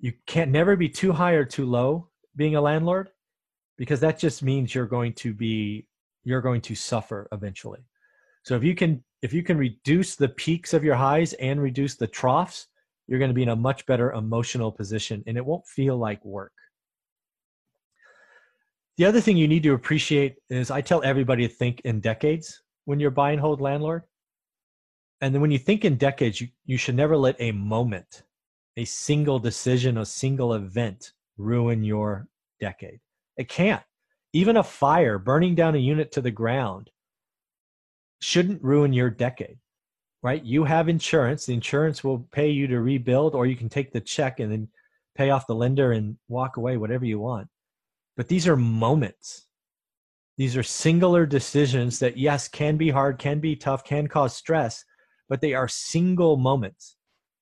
You can't never be too high or too low being a landlord, because that just means you're going to be you're going to suffer eventually. So if you can if you can reduce the peaks of your highs and reduce the troughs, you're going to be in a much better emotional position, and it won't feel like work. The other thing you need to appreciate is I tell everybody to think in decades when you're buy and hold landlord. And then when you think in decades, you, you should never let a moment, a single decision, a single event ruin your decade. It can't. Even a fire burning down a unit to the ground shouldn't ruin your decade, right? You have insurance. The insurance will pay you to rebuild, or you can take the check and then pay off the lender and walk away, whatever you want. But these are moments. These are singular decisions that, yes, can be hard, can be tough, can cause stress, but they are single moments.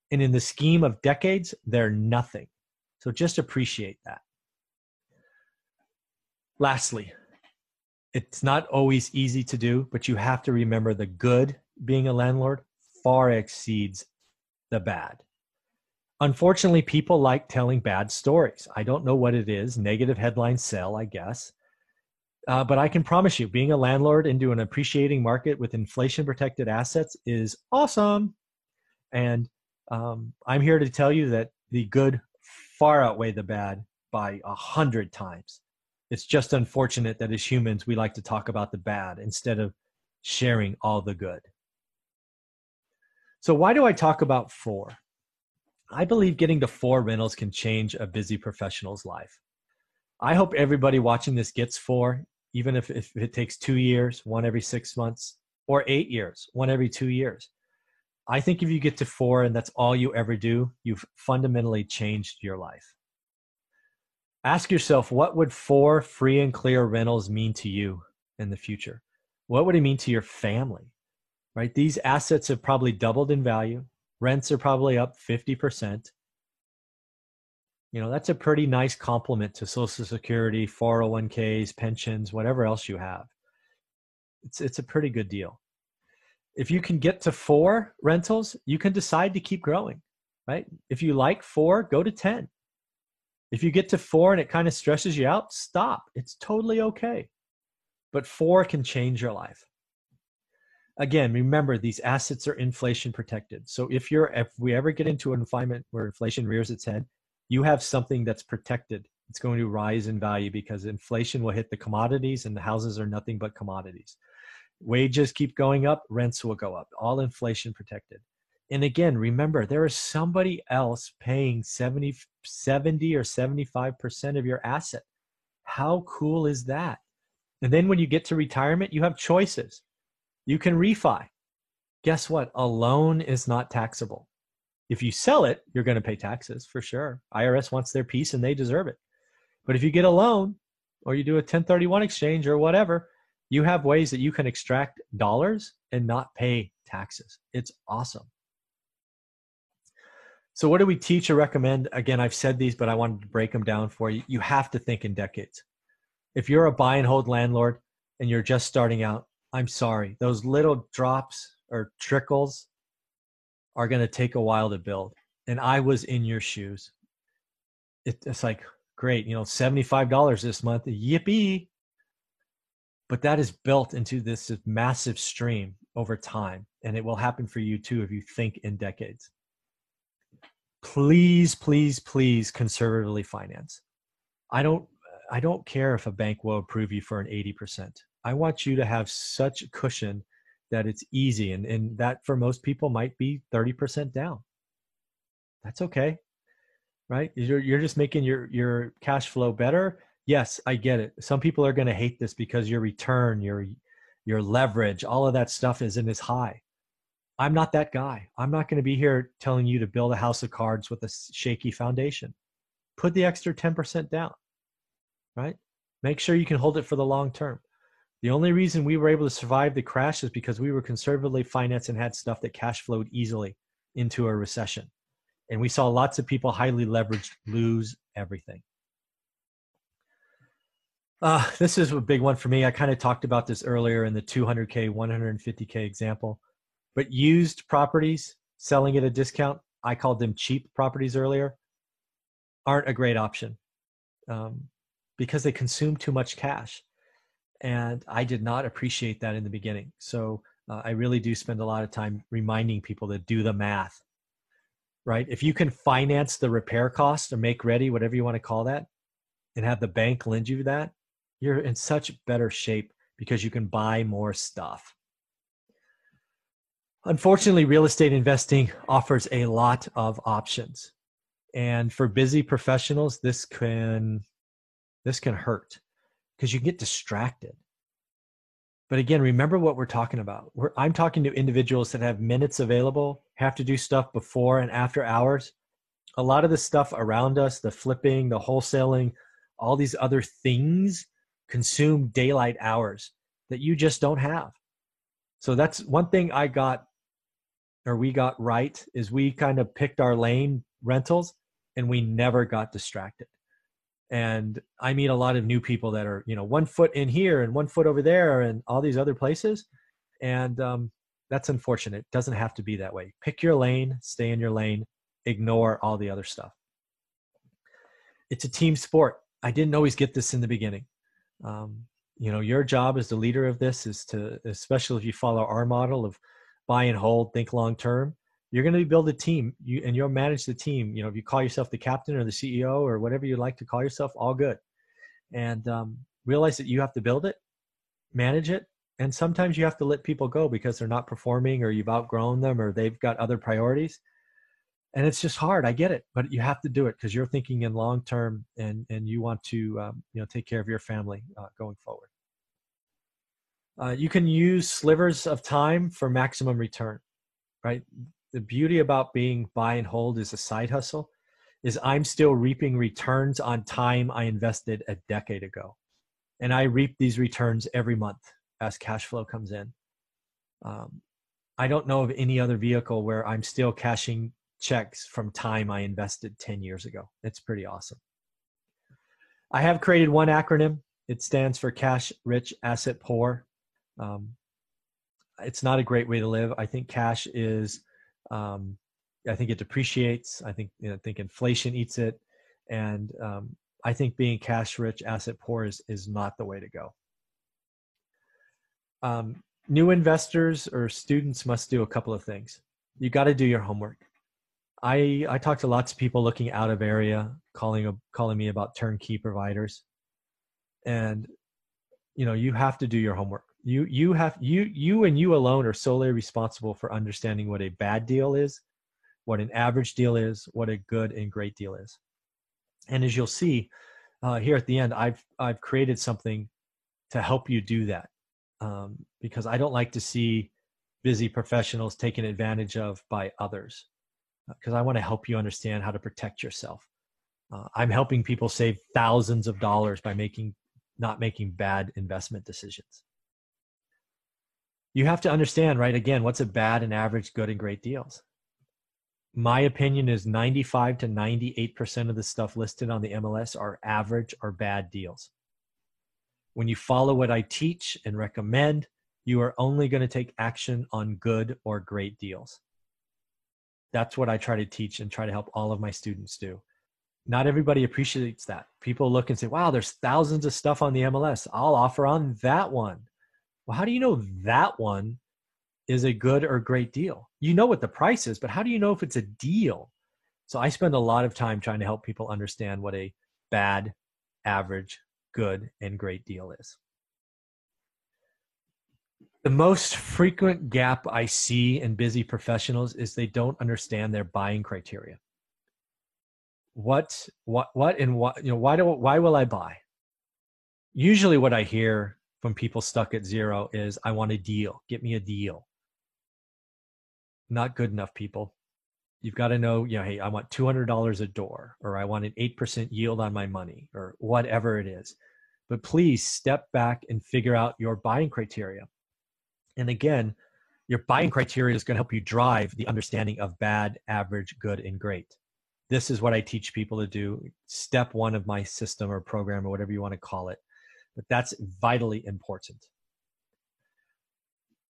And in the scheme of decades, they're nothing. So just appreciate that. Lastly, it's not always easy to do, but you have to remember the good being a landlord far exceeds the bad. Unfortunately, people like telling bad stories. I don't know what it is. Negative headlines sell, I guess. Uh, but I can promise you, being a landlord into an appreciating market with inflation protected assets is awesome. And um, I'm here to tell you that the good far outweigh the bad by a hundred times. It's just unfortunate that as humans, we like to talk about the bad instead of sharing all the good. So, why do I talk about four? I believe getting to four rentals can change a busy professional's life. I hope everybody watching this gets four, even if, if it takes two years, one every six months, or eight years, one every two years. I think if you get to four and that's all you ever do, you've fundamentally changed your life. Ask yourself what would four free and clear rentals mean to you in the future? What would it mean to your family? Right? These assets have probably doubled in value. Rents are probably up 50%. You know, that's a pretty nice complement to Social Security, 401ks, pensions, whatever else you have. It's, it's a pretty good deal. If you can get to four rentals, you can decide to keep growing, right? If you like four, go to 10. If you get to four and it kind of stresses you out, stop. It's totally okay. But four can change your life again, remember these assets are inflation protected. So if you're if we ever get into an environment where inflation rears its head, you have something that's protected. It's going to rise in value because inflation will hit the commodities and the houses are nothing but commodities. Wages keep going up, rents will go up, all inflation protected. And again, remember, there is somebody else paying 70, 70 or 75% of your asset. How cool is that? And then when you get to retirement, you have choices. You can refi. Guess what? A loan is not taxable. If you sell it, you're going to pay taxes for sure. IRS wants their piece and they deserve it. But if you get a loan or you do a 1031 exchange or whatever, you have ways that you can extract dollars and not pay taxes. It's awesome. So, what do we teach or recommend? Again, I've said these, but I wanted to break them down for you. You have to think in decades. If you're a buy and hold landlord and you're just starting out, I'm sorry. Those little drops or trickles are going to take a while to build. And I was in your shoes. It, it's like, great, you know, $75 this month, yippee. But that is built into this massive stream over time. And it will happen for you too if you think in decades. Please, please, please conservatively finance. I don't I don't care if a bank will approve you for an 80%. I want you to have such cushion that it's easy and, and that for most people might be 30% down. That's okay right? You're, you're just making your your cash flow better? Yes i get it. Some people are going to hate this because your return your your leverage all of that stuff isn't as high. I'm not that guy. I'm not going to be here telling you to build a house of cards with a shaky foundation. Put the extra 10% down right? Make sure you can hold it for the long term the only reason we were able to survive the crash is because we were conservatively financed and had stuff that cash flowed easily into a recession. And we saw lots of people highly leveraged lose everything. Uh, this is a big one for me. I kind of talked about this earlier in the 200K, 150K example. But used properties, selling at a discount, I called them cheap properties earlier, aren't a great option um, because they consume too much cash and I did not appreciate that in the beginning. So uh, I really do spend a lot of time reminding people to do the math. Right? If you can finance the repair cost or make ready, whatever you want to call that, and have the bank lend you that, you're in such better shape because you can buy more stuff. Unfortunately, real estate investing offers a lot of options. And for busy professionals, this can this can hurt because you get distracted. But again, remember what we're talking about. We're, I'm talking to individuals that have minutes available, have to do stuff before and after hours. A lot of the stuff around us, the flipping, the wholesaling, all these other things consume daylight hours that you just don't have. So that's one thing I got or we got right is we kind of picked our lane rentals and we never got distracted and i meet a lot of new people that are you know one foot in here and one foot over there and all these other places. And um, that's unfortunate. It doesn't have to be that way. Pick your lane stay in your lane ignore all the other stuff. It's a team sport. I didn't always get this in the beginning. Um, you know your job as the leader of this is to especially if you follow our model of buy and hold think long term you're going to build a team you and you'll manage the team you know if you call yourself the captain or the ceo or whatever you like to call yourself all good. And um, realize that you have to build it manage it and sometimes you have to let people go because they're not performing or you've outgrown them or they've got other priorities. And it's just hard i get it but you have to do it because you're thinking in long term and and you want to um, you know take care of your family uh, going forward. Uh, you can use slivers of time for maximum return right the beauty about being buy and hold is a side hustle is I'm still reaping returns on time I invested a decade ago. And I reap these returns every month as cash flow comes in. Um, I don't know of any other vehicle where I'm still cashing checks from time I invested 10 years ago. It's pretty awesome. I have created one acronym. It stands for Cash Rich Asset Poor. Um, it's not a great way to live. I think cash is um, I think it depreciates. I think you know, I think inflation eats it, and um, I think being cash rich, asset poor is is not the way to go. Um, new investors or students must do a couple of things. You got to do your homework. I I talk to lots of people looking out of area, calling calling me about turnkey providers, and you know you have to do your homework. You you have you you and you alone are solely responsible for understanding what a bad deal is, what an average deal is, what a good and great deal is. And as you'll see uh, here at the end, I've I've created something to help you do that um, because I don't like to see busy professionals taken advantage of by others because uh, I want to help you understand how to protect yourself. Uh, I'm helping people save thousands of dollars by making not making bad investment decisions. You have to understand, right? Again, what's a bad and average, good and great deals? My opinion is 95 to 98% of the stuff listed on the MLS are average or bad deals. When you follow what I teach and recommend, you are only going to take action on good or great deals. That's what I try to teach and try to help all of my students do. Not everybody appreciates that. People look and say, wow, there's thousands of stuff on the MLS. I'll offer on that one. Well, how do you know that one is a good or great deal? You know what the price is, but how do you know if it's a deal? So I spend a lot of time trying to help people understand what a bad, average, good, and great deal is. The most frequent gap I see in busy professionals is they don't understand their buying criteria. What, what, what, and what, you know, why do, why will I buy? Usually what I hear from people stuck at zero is, I want a deal. Get me a deal. Not good enough, people. You've got to know, you know, hey, I want $200 a door, or I want an 8% yield on my money, or whatever it is. But please step back and figure out your buying criteria and again, your buying criteria is going to help you drive the understanding of bad, average, good, and great. This is what I teach people to do. Step one of my system or program or whatever you want to call it. But that's vitally important.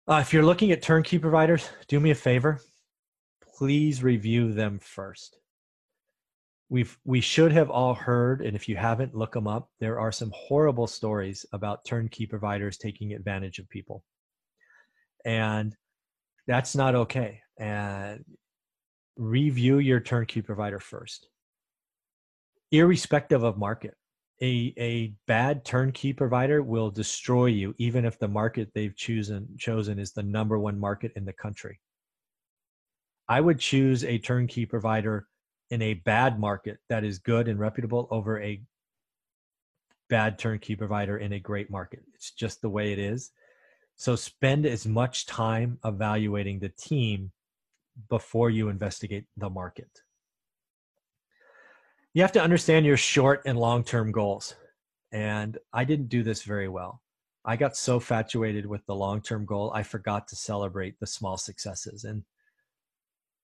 Uh, if you're looking at turnkey providers, do me a favor. Please review them first. We've we should have all heard, and if you haven't, look them up. There are some horrible stories about turnkey providers taking advantage of people and that's not okay and review your turnkey provider first irrespective of market a, a bad turnkey provider will destroy you even if the market they've chosen chosen is the number one market in the country. I would choose a turnkey provider in a bad market that is good and reputable over a bad turnkey provider in a great market. It's just the way it is. So spend as much time evaluating the team before you investigate the market. You have to understand your short and long term goals. And I didn't do this very well. I got so fatuated with the long term goal, I forgot to celebrate the small successes. And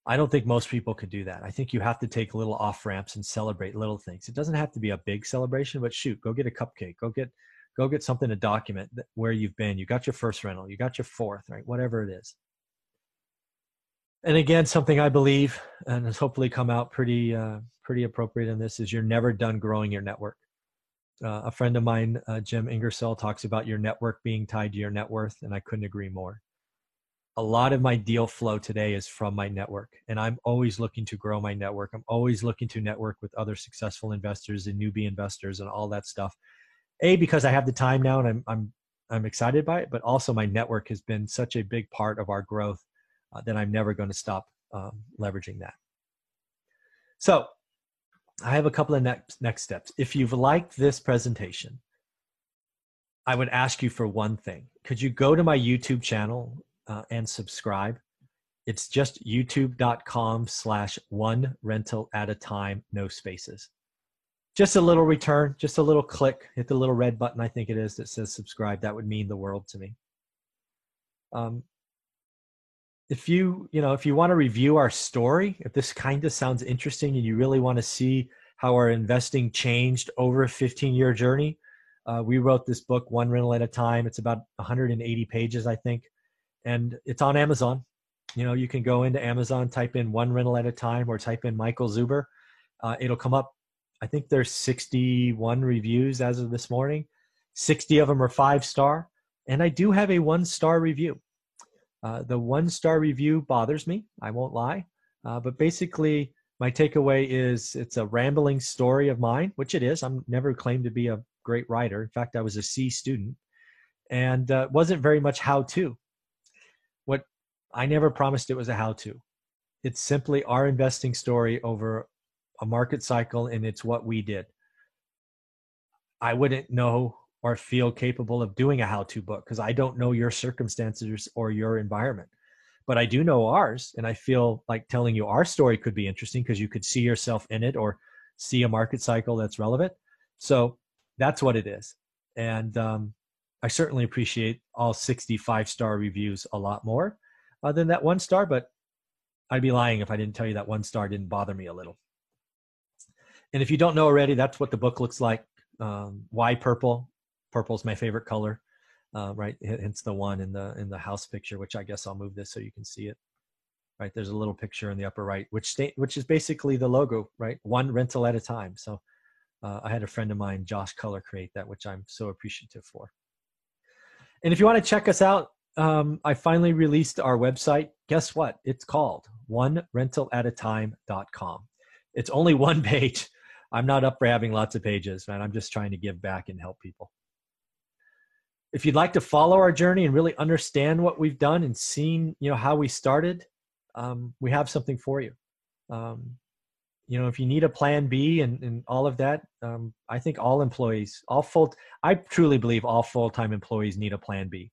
I don't think most people could do that. I think you have to take little off ramps and celebrate little things. It doesn't have to be a big celebration, but shoot, go get a cupcake, go get go get something to document where you've been. You got your first rental, you got your fourth, right? Whatever it is. And again, something I believe and has hopefully come out pretty uh, pretty appropriate in this is you're never done growing your network. Uh, a friend of mine, uh, Jim Ingersoll, talks about your network being tied to your net worth, and I couldn't agree more. A lot of my deal flow today is from my network, and I'm always looking to grow my network. I'm always looking to network with other successful investors and newbie investors and all that stuff a because I have the time now and I'm I'm I'm excited by it, but also my network has been such a big part of our growth uh, that I'm never going to stop um, leveraging that. So I have a couple of next next steps. If you've liked this presentation, I would ask you for one thing. Could you go to my YouTube channel uh, and subscribe? It's just youtube.com slash one rental at a time, no spaces just a little return, just a little click, hit the little red button, I think it is, that says subscribe. That would mean the world to me. Um, if you, you know, if you want to review our story, if this kind of sounds interesting and you really want to see how our investing changed over a 15 year journey, uh, we wrote this book one rental at a time. It's about 180 pages, I think, and it's on Amazon. You know, you can go into Amazon, type in one rental at a time, or type in Michael Zuber. Uh, it'll come up I think there's 61 reviews as of this morning. 60 of them are five star, and I do have a one star review. Uh, the one star review bothers me. I won't lie, uh, but basically, my takeaway is it's a rambling story of mine, which it is. I'm never claimed to be a great writer. In fact, I was a C student and uh, wasn't very much how to. What I never promised it was a how to. It's simply our investing story over a market cycle, and it's what we did. I wouldn't know or feel capable of doing a how to book because I don't know your circumstances or your environment but I do know ours, and I feel like telling you our story could be interesting because you could see yourself in it or see a market cycle that's relevant. So that's what it is, and um, I certainly appreciate all 65 star reviews a lot more uh, than that one star, but I'd be lying if I didn't tell you that one star didn't bother me a little. And if you don't know already, that's what the book looks like. Um, why purple? Purple's my favorite color uh, right? Hence the one in the in the house picture, which I guess I'll move this so you can see it. Right there's a little picture in the upper right, which state which is basically the logo, right? One rental at a time. So uh, I had a friend of mine, Josh Color, create that, which I'm so appreciative for. And if you want to check us out, um, I finally released our website. Guess what? It's called one rental at a time.com. It's only one page. I'm not up for having lots of pages, man. I'm just trying to give back and help people if you'd like to follow our journey and really understand what we've done and seen you know how we started um, we have something for you. Um, you know if you need a plan b and, and all of that um, i think all employees all full i truly believe all full-time employees need a plan b.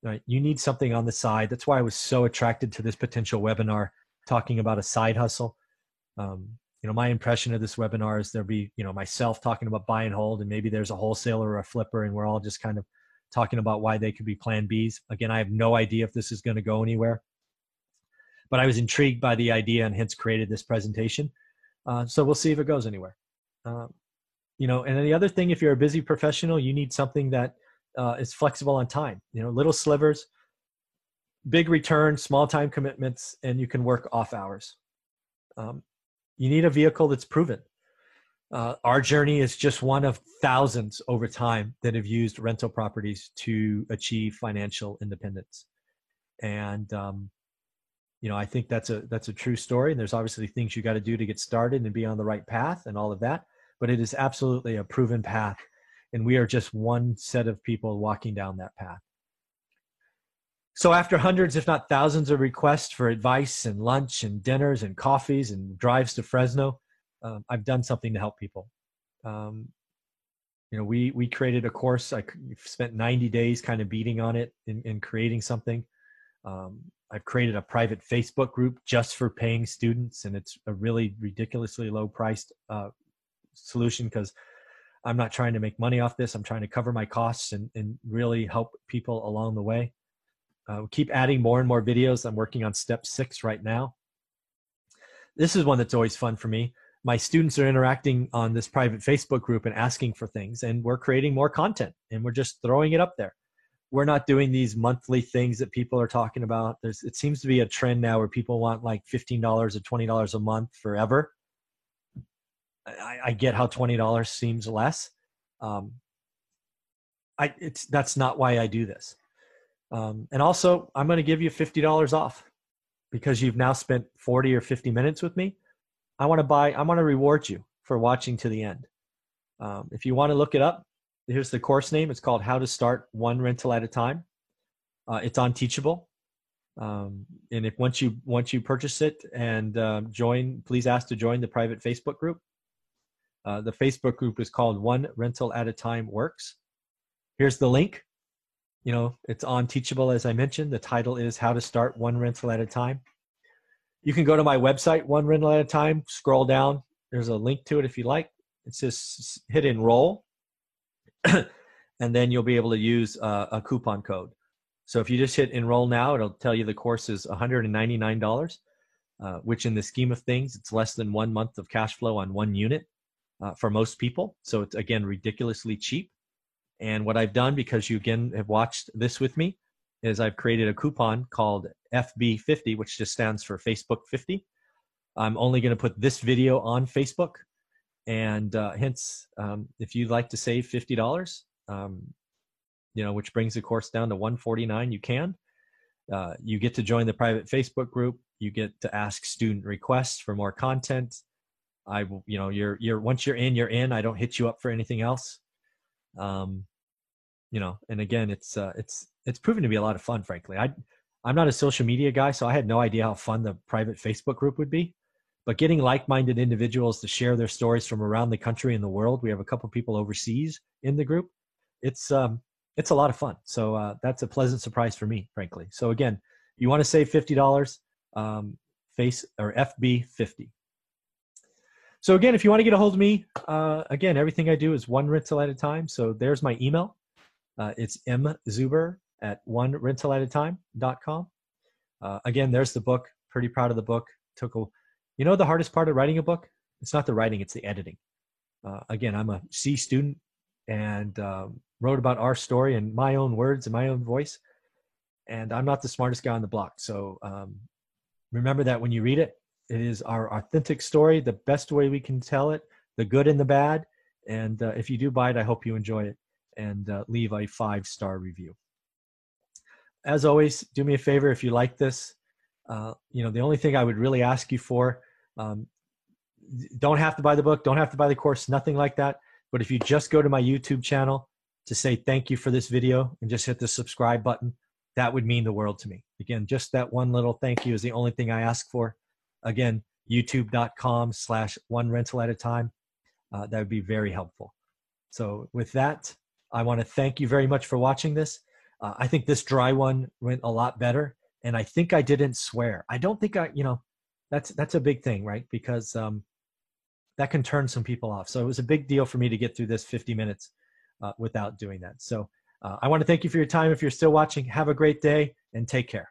Right? You need something on the side. That's why i was so attracted to this potential webinar talking about a side hustle. Um, you know my impression of this webinar is there'll be you know myself talking about buy and hold and maybe there's a wholesaler or a flipper and we're all just kind of talking about why they could be plan Bs. Again, I have no idea if this is going to go anywhere, but I was intrigued by the idea and hence created this presentation. Uh, so we'll see if it goes anywhere. Um, you know, and then the other thing, if you're a busy professional, you need something that uh, is flexible on time. You know, little slivers, big return, small time commitments, and you can work off hours. Um, you need a vehicle that's proven. Uh, our journey is just one of thousands over time that have used rental properties to achieve financial independence. And um, you know, I think that's a that's a true story. And there's obviously things you got to do to get started and be on the right path and all of that. But it is absolutely a proven path, and we are just one set of people walking down that path. So after hundreds, if not thousands, of requests for advice and lunch and dinners and coffees and drives to Fresno, um, I've done something to help people. Um, you know, we we created a course. I spent 90 days kind of beating on it in, in creating something. Um, I've created a private Facebook group just for paying students, and it's a really ridiculously low priced uh, solution because I'm not trying to make money off this. I'm trying to cover my costs and, and really help people along the way. Uh, keep adding more and more videos. I'm working on step six right now. This is one that's always fun for me my students are interacting on this private Facebook group and asking for things, and we're creating more content and we're just throwing it up there. We're not doing these monthly things that people are talking about. There's, it seems to be a trend now where people want like $15 or $20 a month forever. I, I get how $20 seems less. Um, I, it's, that's not why I do this. Um, and also, I'm going to give you $50 off because you've now spent 40 or 50 minutes with me I want to buy, I want to reward you for watching to the end. Um, if you want to look it up, here's the course name. It's called How to Start One Rental at a Time. Uh, it's on Teachable. Um, and if once you once you purchase it and um, join, please ask to join the private Facebook group. Uh, the Facebook group is called One Rental at a Time Works. Here's the link. You know, it's on Teachable as I mentioned. The title is How to Start One Rental at a Time. You can go to my website, one rental at a time, scroll down. There's a link to it if you like. It's just hit enroll, and then you'll be able to use a, a coupon code. So if you just hit enroll now, it'll tell you the course is $199, uh, which in the scheme of things, it's less than one month of cash flow on one unit uh, for most people. So it's again ridiculously cheap. And what I've done, because you again have watched this with me, is I've created a coupon called FB50, which just stands for Facebook 50. I'm only going to put this video on Facebook. And uh, hence, um, if you'd like to save $50, um, you know, which brings the course down to 149, you can. Uh, you get to join the private Facebook group. you get to ask student requests for more content. I you know, you're you're once you're in, you're in. I don't hit you up for anything else. Um, you know, and again, it's uh, it's it's proven to be a lot of fun. Frankly, I I'm not a social media guy, so I had no idea how fun the private Facebook group would be. But getting like-minded individuals to share their stories from around the country and the world, we have a couple people overseas in the group. It's um, it's a lot of fun. So uh, that's a pleasant surprise for me, frankly. So again, you want to save fifty dollars, um, face or FB fifty. So again, if you want to get a hold of me, uh, again, everything I do is one rental at a time. So there's my email. Uh, it's mzuber at one rental at a time.com. Uh, again, there's the book. Pretty proud of the book. Took a, you know, the hardest part of writing a book? It's not the writing, it's the editing. Uh, again, I'm a C student and um, wrote about our story in my own words and my own voice. And I'm not the smartest guy on the block. So um, remember that when you read it, it is our authentic story, the best way we can tell it, the good and the bad. And uh, if you do buy it, I hope you enjoy it and uh, leave a five star review. As always, do me a favor if you like this. Uh, you know, the only thing I would really ask you for, um, don't have to buy the book, don't have to buy the course, nothing like that. But if you just go to my YouTube channel to say thank you for this video and just hit the subscribe button, that would mean the world to me. Again, just that one little thank you is the only thing I ask for. Again, youtube.com slash one rental at a time. Uh, that would be very helpful. So with that, I want to thank you very much for watching this. Uh, I think this dry one went a lot better, and I think I didn't swear. I don't think I, you know, that's that's a big thing, right? Because um, that can turn some people off. So it was a big deal for me to get through this 50 minutes uh, without doing that. So uh, I want to thank you for your time. If you're still watching, have a great day and take care.